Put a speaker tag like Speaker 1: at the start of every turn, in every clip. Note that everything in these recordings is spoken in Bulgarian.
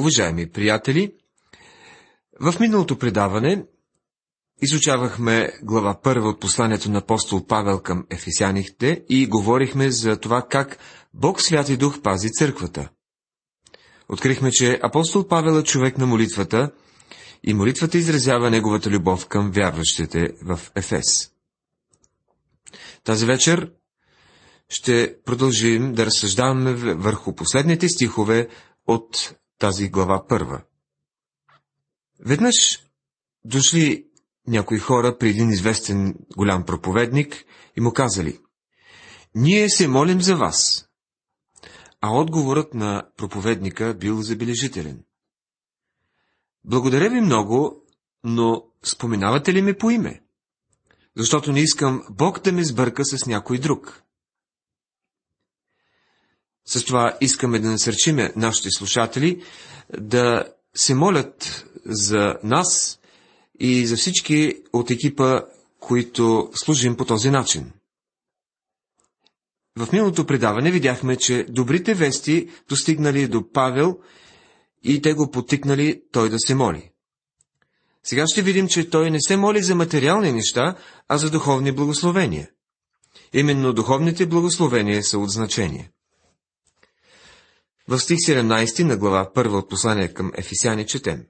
Speaker 1: Уважаеми приятели, в миналото предаване изучавахме глава първа от посланието на апостол Павел към ефесяните и говорихме за това как Бог Святи Дух пази църквата. Открихме, че апостол Павел е човек на молитвата и молитвата изразява неговата любов към вярващите в Ефес. Тази вечер ще продължим да разсъждаваме върху последните стихове от тази глава първа. Веднъж дошли някои хора при един известен голям проповедник и му казали «Ние се молим за вас». А отговорът на проповедника бил забележителен. Благодаря ви много, но споменавате ли ме по име? Защото не искам Бог да ме сбърка с някой друг. С това искаме да насърчиме нашите слушатели да се молят за нас и за всички от екипа, които служим по този начин. В миналото предаване видяхме, че добрите вести достигнали до Павел и те го потикнали той да се моли. Сега ще видим, че той не се моли за материални неща, а за духовни благословения. Именно духовните благословения са от значение. В стих 17 на глава 1 от послание към Ефисяни четем.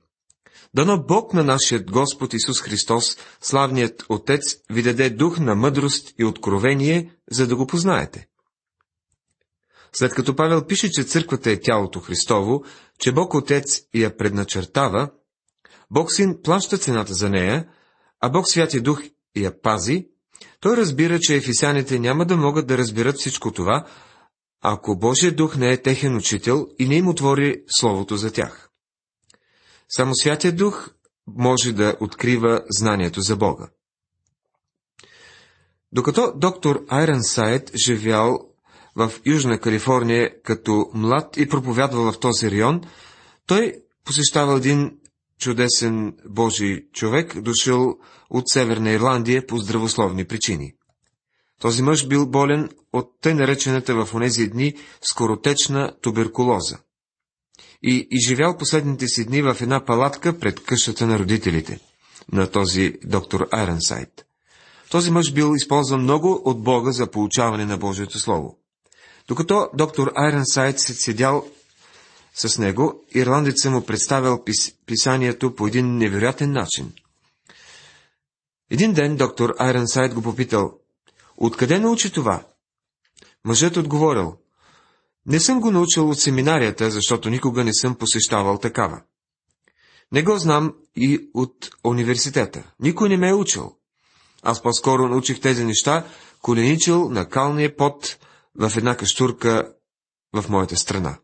Speaker 1: Дано Бог на нашия Господ Исус Христос, славният Отец, ви даде дух на мъдрост и откровение, за да го познаете. След като Павел пише, че църквата е тялото Христово, че Бог Отец я предначертава, Бог Син плаща цената за нея, а Бог Святия Дух я пази, той разбира, че ефисяните няма да могат да разберат всичко това, ако Божия дух не е техен учител и не им отвори Словото за тях. Само Святия Дух може да открива знанието за Бога. Докато доктор Айрон Сайт живял в Южна Калифорния като млад и проповядвал в този район, той посещавал един чудесен Божий човек, дошъл от Северна Ирландия по здравословни причини. Този мъж бил болен от тъй наречената в онези дни скоротечна туберкулоза. И изживял последните си дни в една палатка пред къщата на родителите на този доктор Айренсайд. Този мъж бил използван много от Бога за получаване на Божието Слово. Докато доктор Айренсайд се седял с него, ирландеца му представил пис... писанието по един невероятен начин. Един ден доктор Айренсайд го попитал, Откъде научи това? Мъжът отговорил, не съм го научил от семинарията, защото никога не съм посещавал такава. Не го знам и от университета. Никой не ме е учил. Аз по-скоро научих тези неща, коленичил на калния пот в една каштурка в моята страна.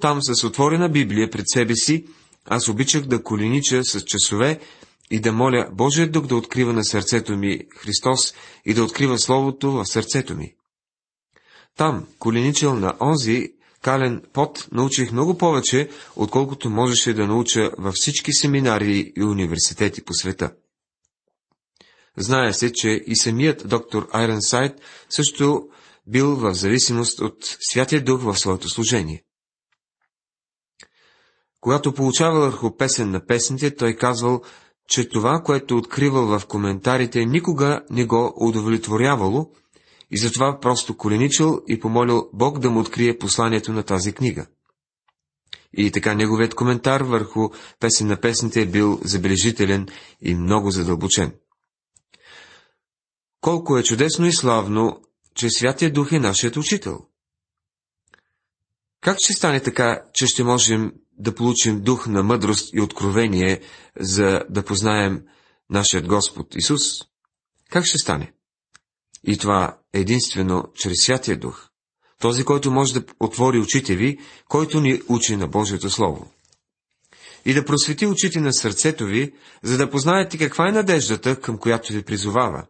Speaker 1: Там с отворена Библия пред себе си, аз обичах да коленича с часове и да моля Божия дух да открива на сърцето ми Христос и да открива Словото в сърцето ми. Там, коленичел на онзи кален пот, научих много повече, отколкото можеше да науча във всички семинари и университети по света. Знае се, че и самият доктор Айренсайд също бил в зависимост от Святия Дух в своето служение. Когато получава върху песен на песните, той казвал, че това, което откривал в коментарите, никога не го удовлетворявало и затова просто коленичил и помолил Бог да му открие посланието на тази книга. И така неговият коментар върху песен на песните е бил забележителен и много задълбочен. Колко е чудесно и славно, че Святия Дух е нашият учител. Как ще стане така, че ще можем да получим дух на мъдрост и откровение, за да познаем нашият Господ Исус? Как ще стане? И това единствено чрез Святия Дух. Този, който може да отвори очите ви, който ни учи на Божието Слово. И да просвети очите на сърцето ви, за да познаете каква е надеждата, към която ви призовава.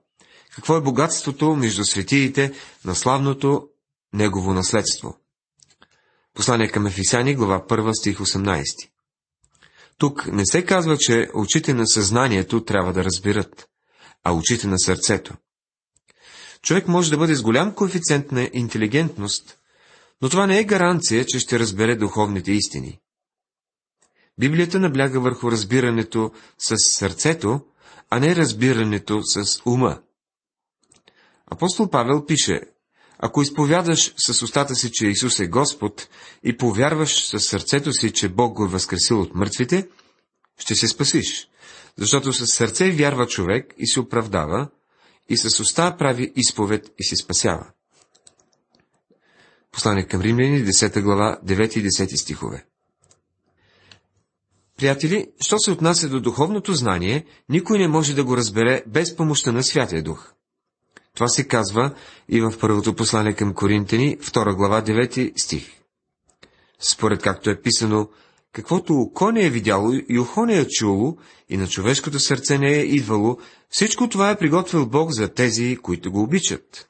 Speaker 1: Какво е богатството между светиите на славното Негово наследство. Послание към Ефисяни, глава 1, стих 18. Тук не се казва, че очите на съзнанието трябва да разбират, а очите на сърцето. Човек може да бъде с голям коефициент на интелигентност, но това не е гаранция, че ще разбере духовните истини. Библията набляга върху разбирането с сърцето, а не разбирането с ума. Апостол Павел пише, ако изповядаш с устата си, че Исус е Господ и повярваш с сърцето си, че Бог го е възкресил от мъртвите, ще се спасиш. Защото с сърце вярва човек и се оправдава, и с уста прави изповед и се спасява. Послание към римляни, 10 глава, 9 и 10 стихове. Приятели, що се отнася до духовното знание, никой не може да го разбере без помощта на Святия Дух. Това се казва и в първото послание към Коринтени, 2 глава, 9 стих. Според както е писано, каквото око не е видяло и ухо не е чуло, и на човешкото сърце не е идвало, всичко това е приготвил Бог за тези, които го обичат.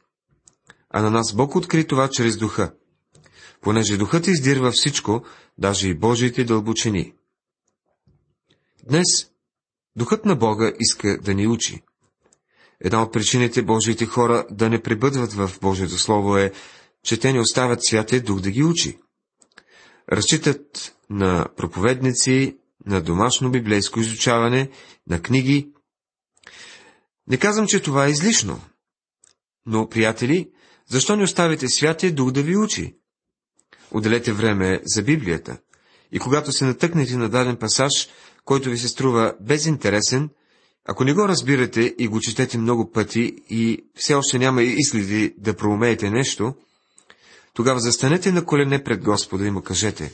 Speaker 1: А на нас Бог откри това чрез духа. Понеже духът издирва всичко, даже и Божиите дълбочини. Днес духът на Бога иска да ни учи. Една от причините Божиите хора да не пребъдват в Божието Слово е, че те не оставят Святия Дух да ги учи. Разчитат на проповедници, на домашно библейско изучаване, на книги. Не казвам, че това е излишно. Но, приятели, защо не оставите Святия Дух да ви учи? Отделете време за Библията. И когато се натъкнете на даден пасаж, който ви се струва безинтересен, ако не го разбирате и го четете много пъти и все още няма изгледи да проумеете нещо, тогава застанете на колене пред Господа и му кажете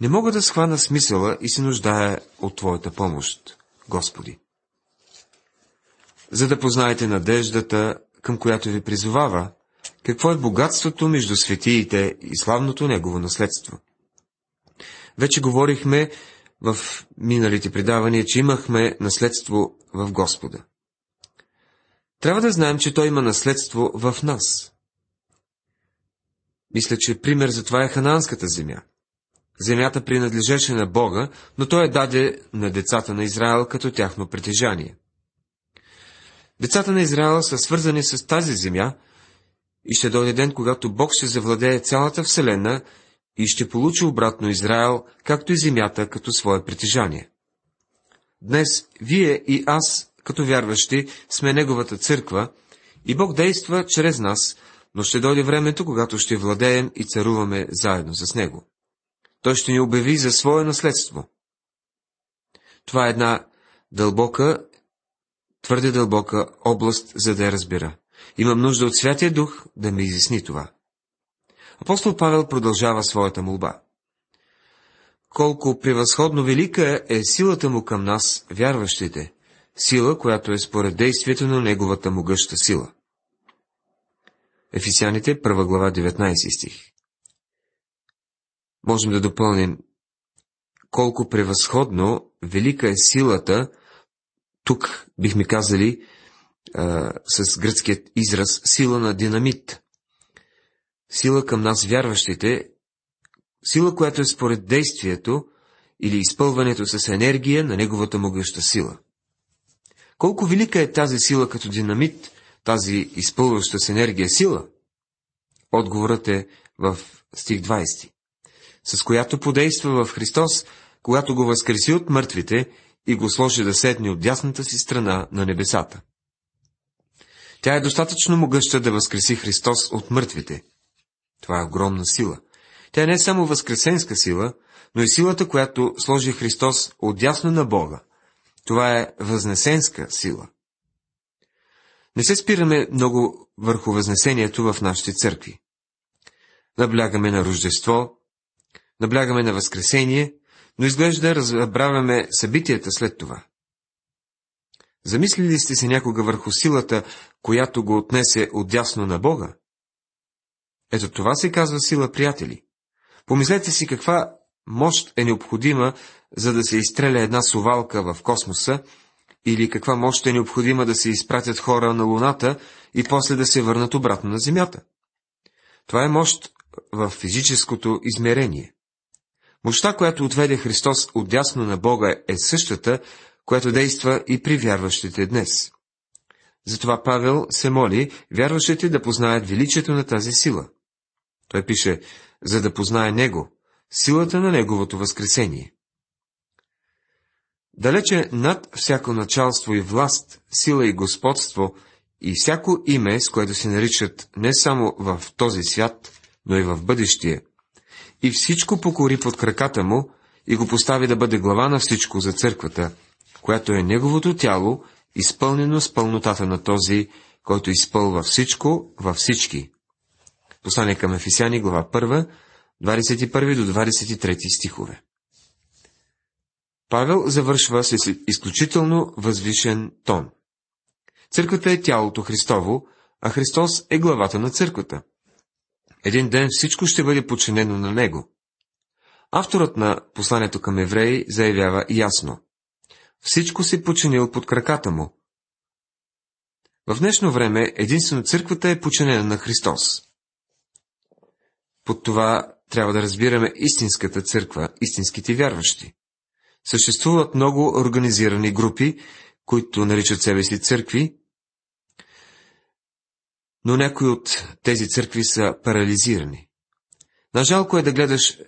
Speaker 1: Не мога да схвана смисъла и се нуждая от Твоята помощ, Господи. За да познаете надеждата, към която ви призовава, какво е богатството между светиите и славното Негово наследство. Вече говорихме в миналите предавания, че имахме наследство в Господа. Трябва да знаем, че Той има наследство в нас. Мисля, че пример за това е Хананската земя. Земята принадлежеше на Бога, но Той е даде на децата на Израел като тяхно притежание. Децата на Израел са свързани с тази земя и ще дойде ден, когато Бог ще завладее цялата Вселена и ще получи обратно Израел, както и земята, като свое притежание. Днес вие и аз, като вярващи, сме Неговата църква и Бог действа чрез нас, но ще дойде времето, когато ще владеем и царуваме заедно с Него. Той ще ни обяви за свое наследство. Това е една дълбока, твърде дълбока област, за да я разбира. Имам нужда от Святия Дух да ми изясни това. Апостол Павел продължава своята молба. Колко превъзходно велика е силата му към нас, вярващите, сила, която е според действието на неговата могъща сила. Ефисяните, 1 глава, 19 стих. Можем да допълним колко превъзходно велика е силата, тук бихме казали а, с гръцкият израз сила на динамит сила към нас вярващите, сила, която е според действието или изпълването с енергия на неговата могъща сила. Колко велика е тази сила като динамит, тази изпълваща с енергия сила? Отговорът е в стих 20, с която подейства в Христос, когато го възкреси от мъртвите и го сложи да седне от дясната си страна на небесата. Тя е достатъчно могъща да възкреси Христос от мъртвите, това е огромна сила. Тя е не само възкресенска сила, но и силата, която сложи Христос отдясно на Бога. Това е възнесенска сила. Не се спираме много върху възнесението в нашите църкви. Наблягаме на Рождество, наблягаме на Възкресение, но изглежда разбравяме събитията след това. Замислили сте се някога върху силата, която го отнесе отдясно на Бога? Ето това се казва сила, приятели. Помислете си каква мощ е необходима, за да се изстреля една сувалка в космоса, или каква мощ е необходима да се изпратят хора на Луната и после да се върнат обратно на Земята. Това е мощ в физическото измерение. Мощта, която отведе Христос отдясно на Бога, е същата, която действа и при вярващите днес. Затова Павел се моли вярващите да познаят величието на тази сила – той пише, за да познае Него, силата на Неговото възкресение. Далече над всяко началство и власт, сила и господство и всяко име, с което се наричат не само в този свят, но и в бъдещия. И всичко покори под краката му и го постави да бъде глава на всичко за църквата, която е неговото тяло, изпълнено с пълнотата на този, който изпълва всичко във всички. Послание към Ефисяни, глава 1, 21 до 23 стихове. Павел завършва с изключително възвишен тон. Църквата е тялото Христово, а Христос е главата на църквата. Един ден всичко ще бъде подчинено на Него. Авторът на посланието към евреи заявява ясно. Всичко се подчинил под краката му. В днешно време единствено църквата е подчинена на Христос. Под това трябва да разбираме истинската църква, истинските вярващи. Съществуват много организирани групи, които наричат себе си църкви, но някои от тези църкви са парализирани. Нажалко е да гледаш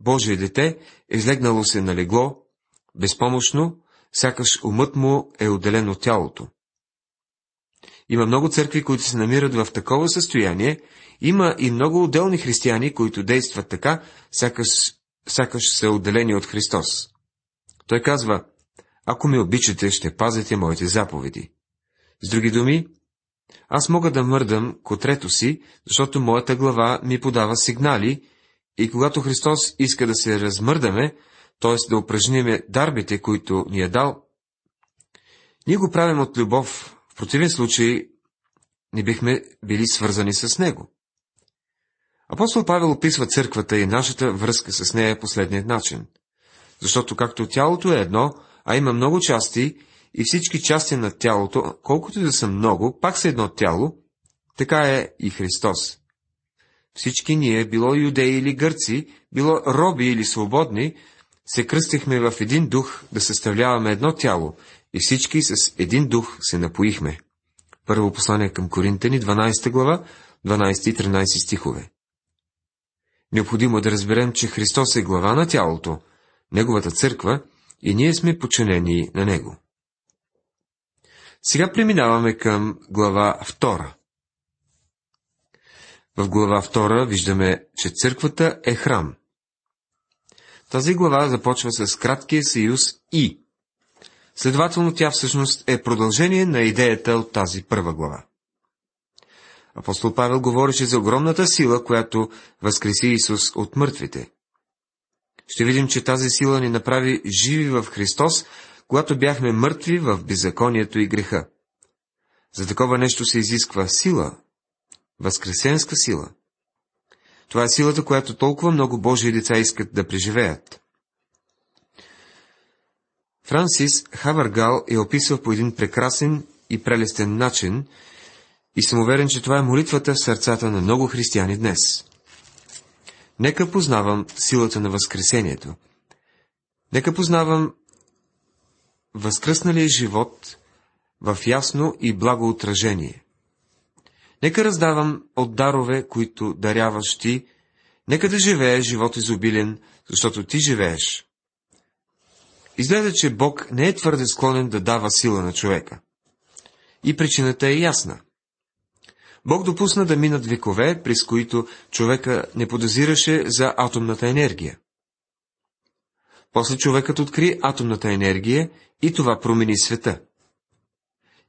Speaker 1: Божие дете, излегнало се на легло, безпомощно, сякаш умът му е отделен от тялото. Има много църкви, които се намират в такова състояние, има и много отделни християни, които действат така, сякаш, сякаш са отделени от Христос. Той казва, ако ме обичате, ще пазите моите заповеди. С други думи, аз мога да мърдам котрето си, защото моята глава ми подава сигнали, и когато Христос иска да се размърдаме, т.е. да упражниме дарбите, които ни е дал, ние го правим от любов, в противен случай не бихме били свързани с Него. Апостол Павел описва църквата и нашата връзка с нея последният начин. Защото както тялото е едно, а има много части, и всички части на тялото, колкото и да са много, пак са едно тяло, така е и Христос. Всички ние, било юдеи или гърци, било роби или свободни, се кръстихме в един дух да съставляваме едно тяло и всички с един дух се напоихме. Първо послание към Коринтени, 12 глава, 12 и 13 стихове. Необходимо е да разберем, че Христос е глава на тялото, Неговата църква, и ние сме подчинени на Него. Сега преминаваме към глава 2. В глава 2 виждаме, че църквата е храм. Тази глава започва с краткия съюз и. Следователно тя всъщност е продължение на идеята от тази първа глава. Апостол Павел говореше за огромната сила, която възкреси Исус от мъртвите. Ще видим, че тази сила ни направи живи в Христос, когато бяхме мъртви в беззаконието и греха. За такова нещо се изисква сила, възкресенска сила. Това е силата, която толкова много Божии деца искат да преживеят. Франсис Хаваргал е описал по един прекрасен и прелестен начин и съм уверен, че това е молитвата в сърцата на много християни днес. Нека познавам силата на Възкресението. Нека познавам възкръсналия живот в ясно и благо отражение. Нека раздавам от дарове, които даряваш ти, нека да живее живот изобилен, защото ти живееш. Изгледа, че Бог не е твърде склонен да дава сила на човека. И причината е ясна. Бог допусна да минат векове, през които човека не подозираше за атомната енергия. После човекът откри атомната енергия и това промени света.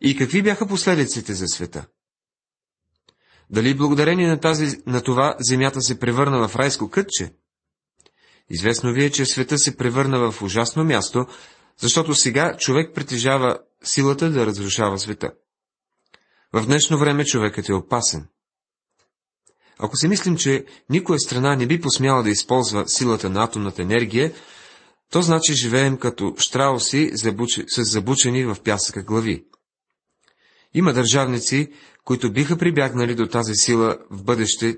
Speaker 1: И какви бяха последиците за света? Дали благодарение на, тази, на това земята се превърна в райско кътче? Известно ви е, че света се превърна в ужасно място, защото сега човек притежава силата да разрушава света. В днешно време човекът е опасен. Ако се мислим, че никоя страна не би посмяла да използва силата на атомната енергия, то значи живеем като штрауси с забучени в пясъка глави. Има държавници, които биха прибягнали до тази сила в бъдеще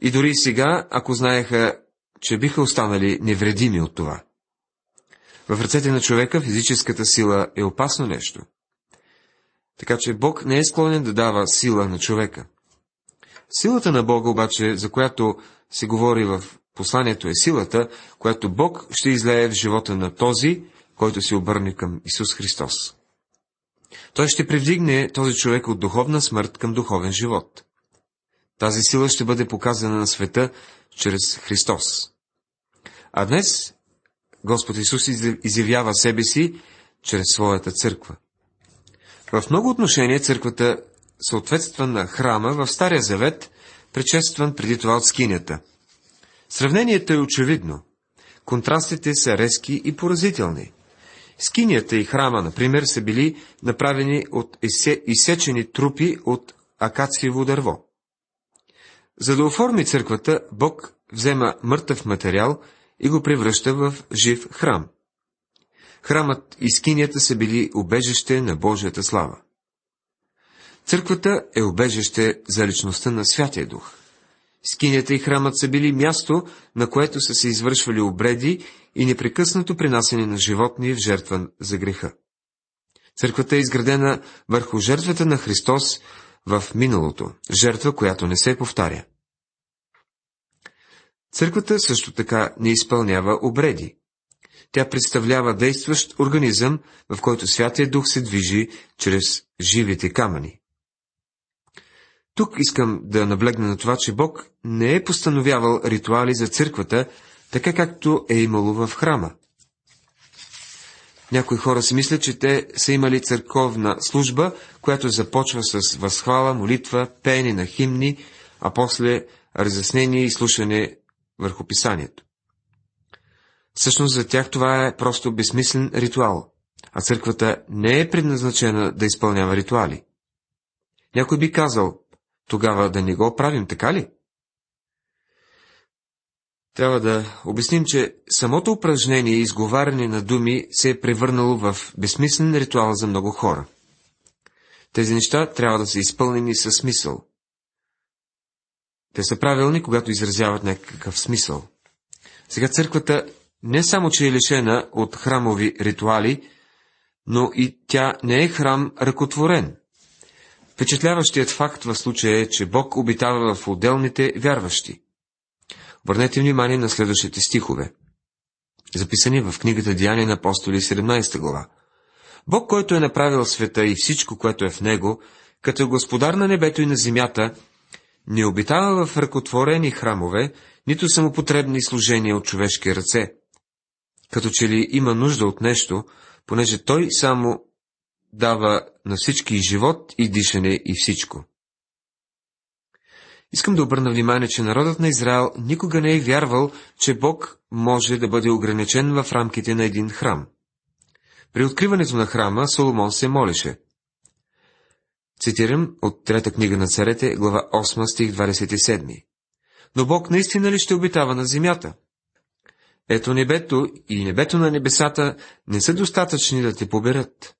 Speaker 1: и дори сега, ако знаеха, че биха останали невредими от това. В ръцете на човека физическата сила е опасно нещо. Така че Бог не е склонен да дава сила на човека. Силата на Бога обаче, за която се говори в посланието, е силата, която Бог ще излее в живота на този, който се обърне към Исус Христос. Той ще привдигне този човек от духовна смърт към духовен живот. Тази сила ще бъде показана на света чрез Христос. А днес Господ Исус изявява себе си чрез своята църква. В много отношения църквата съответства на храма в Стария Завет, предшестван преди това от скинята. Сравнението е очевидно. Контрастите са резки и поразителни. Скинията и храма, например, са били направени от изсечени трупи от акациево дърво. За да оформи църквата, Бог взема мъртъв материал и го превръща в жив храм. Храмът и скинията са били обежище на Божията слава. Църквата е обежище за личността на Святия Дух. Скинята и храмът са били място, на което са се извършвали обреди и непрекъснато принасяне на животни в жертва за греха. Църквата е изградена върху жертвата на Христос в миналото, жертва, която не се повтаря. Църквата също така не изпълнява обреди. Тя представлява действащ организъм, в който Святия Дух се движи чрез живите камъни. Тук искам да наблегна на това, че Бог не е постановявал ритуали за църквата, така както е имало в храма. Някои хора си мислят, че те са имали църковна служба, която започва с възхвала, молитва, пеене на химни, а после разяснение и слушане върху писанието. Всъщност за тях това е просто безсмислен ритуал, а църквата не е предназначена да изпълнява ритуали. Някой би казал, тогава да не го правим, така ли? Трябва да обясним, че самото упражнение и изговаряне на думи се е превърнало в безсмислен ритуал за много хора. Тези неща трябва да са изпълнени със смисъл. Те са правилни, когато изразяват някакъв смисъл. Сега църквата не само, че е лишена от храмови ритуали, но и тя не е храм ръкотворен. Впечатляващият факт в случая е, че Бог обитава в отделните вярващи. Върнете внимание на следващите стихове, записани в книгата Деяния на апостоли 17 глава. Бог, който е направил света и всичко, което е в него, като господар на небето и на земята, не обитава в ръкотворени храмове, нито самопотребни служения от човешки ръце. Като че ли има нужда от нещо, понеже той само дава на всички и живот, и дишане, и всичко. Искам да обърна внимание, че народът на Израел никога не е вярвал, че Бог може да бъде ограничен в рамките на един храм. При откриването на храма Соломон се молеше. Цитирам от трета книга на царете, глава 8, стих 27. Но Бог наистина ли ще обитава на земята? Ето небето и небето на небесата не са достатъчни да те поберат.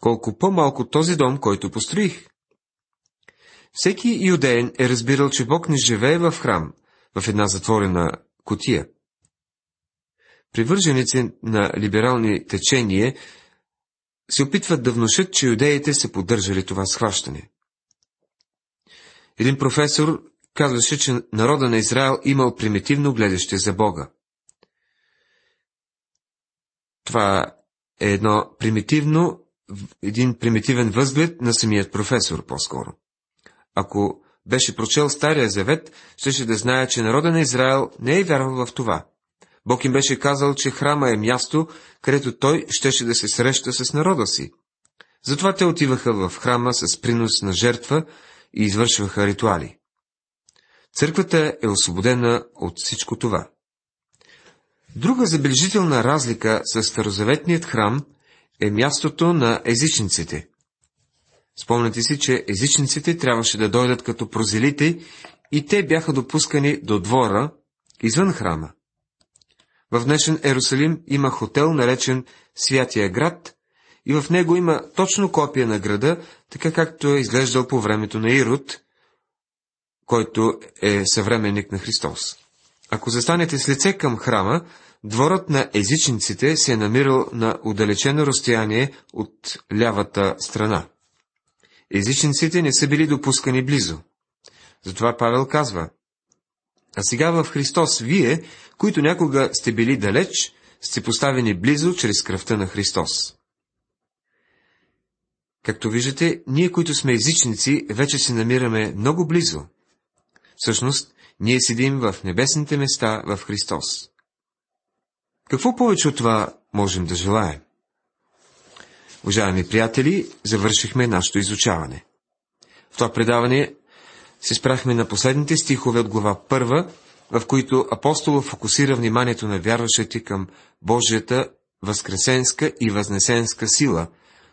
Speaker 1: Колко по-малко този дом, който построих. Всеки юдеен е разбирал, че Бог не живее в храм, в една затворена котия. Привърженици на либерални течения се опитват да внушат, че юдеите са поддържали това схващане. Един професор казваше, че народа на Израел имал примитивно гледаще за Бога. Това е едно примитивно, един примитивен възглед на самият професор, по-скоро. Ако беше прочел Стария Завет, щеше да знае, че народа на Израел не е вярвал в това. Бог им беше казал, че храма е място, където той щеше да се среща с народа си. Затова те отиваха в храма с принос на жертва и извършваха ритуали. Църквата е освободена от всичко това. Друга забележителна разлика с старозаветният храм е мястото на езичниците. Спомняте си, че езичниците трябваше да дойдат като прозелите и те бяха допускани до двора, извън храма. В днешен Ерусалим има хотел, наречен Святия град, и в него има точно копия на града, така както е изглеждал по времето на Ирод, който е съвременник на Христос. Ако застанете с лице към храма, дворът на езичниците се е намирал на удалечено разстояние от лявата страна. Езичниците не са били допускани близо. Затова Павел казва, а сега в Христос вие, които някога сте били далеч, сте поставени близо чрез кръвта на Христос. Както виждате, ние, които сме езичници, вече се намираме много близо. Всъщност, ние седим в небесните места в Христос. Какво повече от това можем да желаем? Уважаеми приятели, завършихме нашето изучаване. В това предаване се спрахме на последните стихове от глава първа, в които апостола фокусира вниманието на вярващите към Божията възкресенска и възнесенска сила,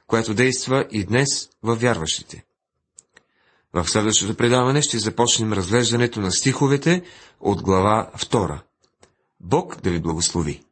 Speaker 1: която действа и днес във вярващите. В следващото предаване ще започнем разглеждането на стиховете от глава 2. Бог да ви благослови!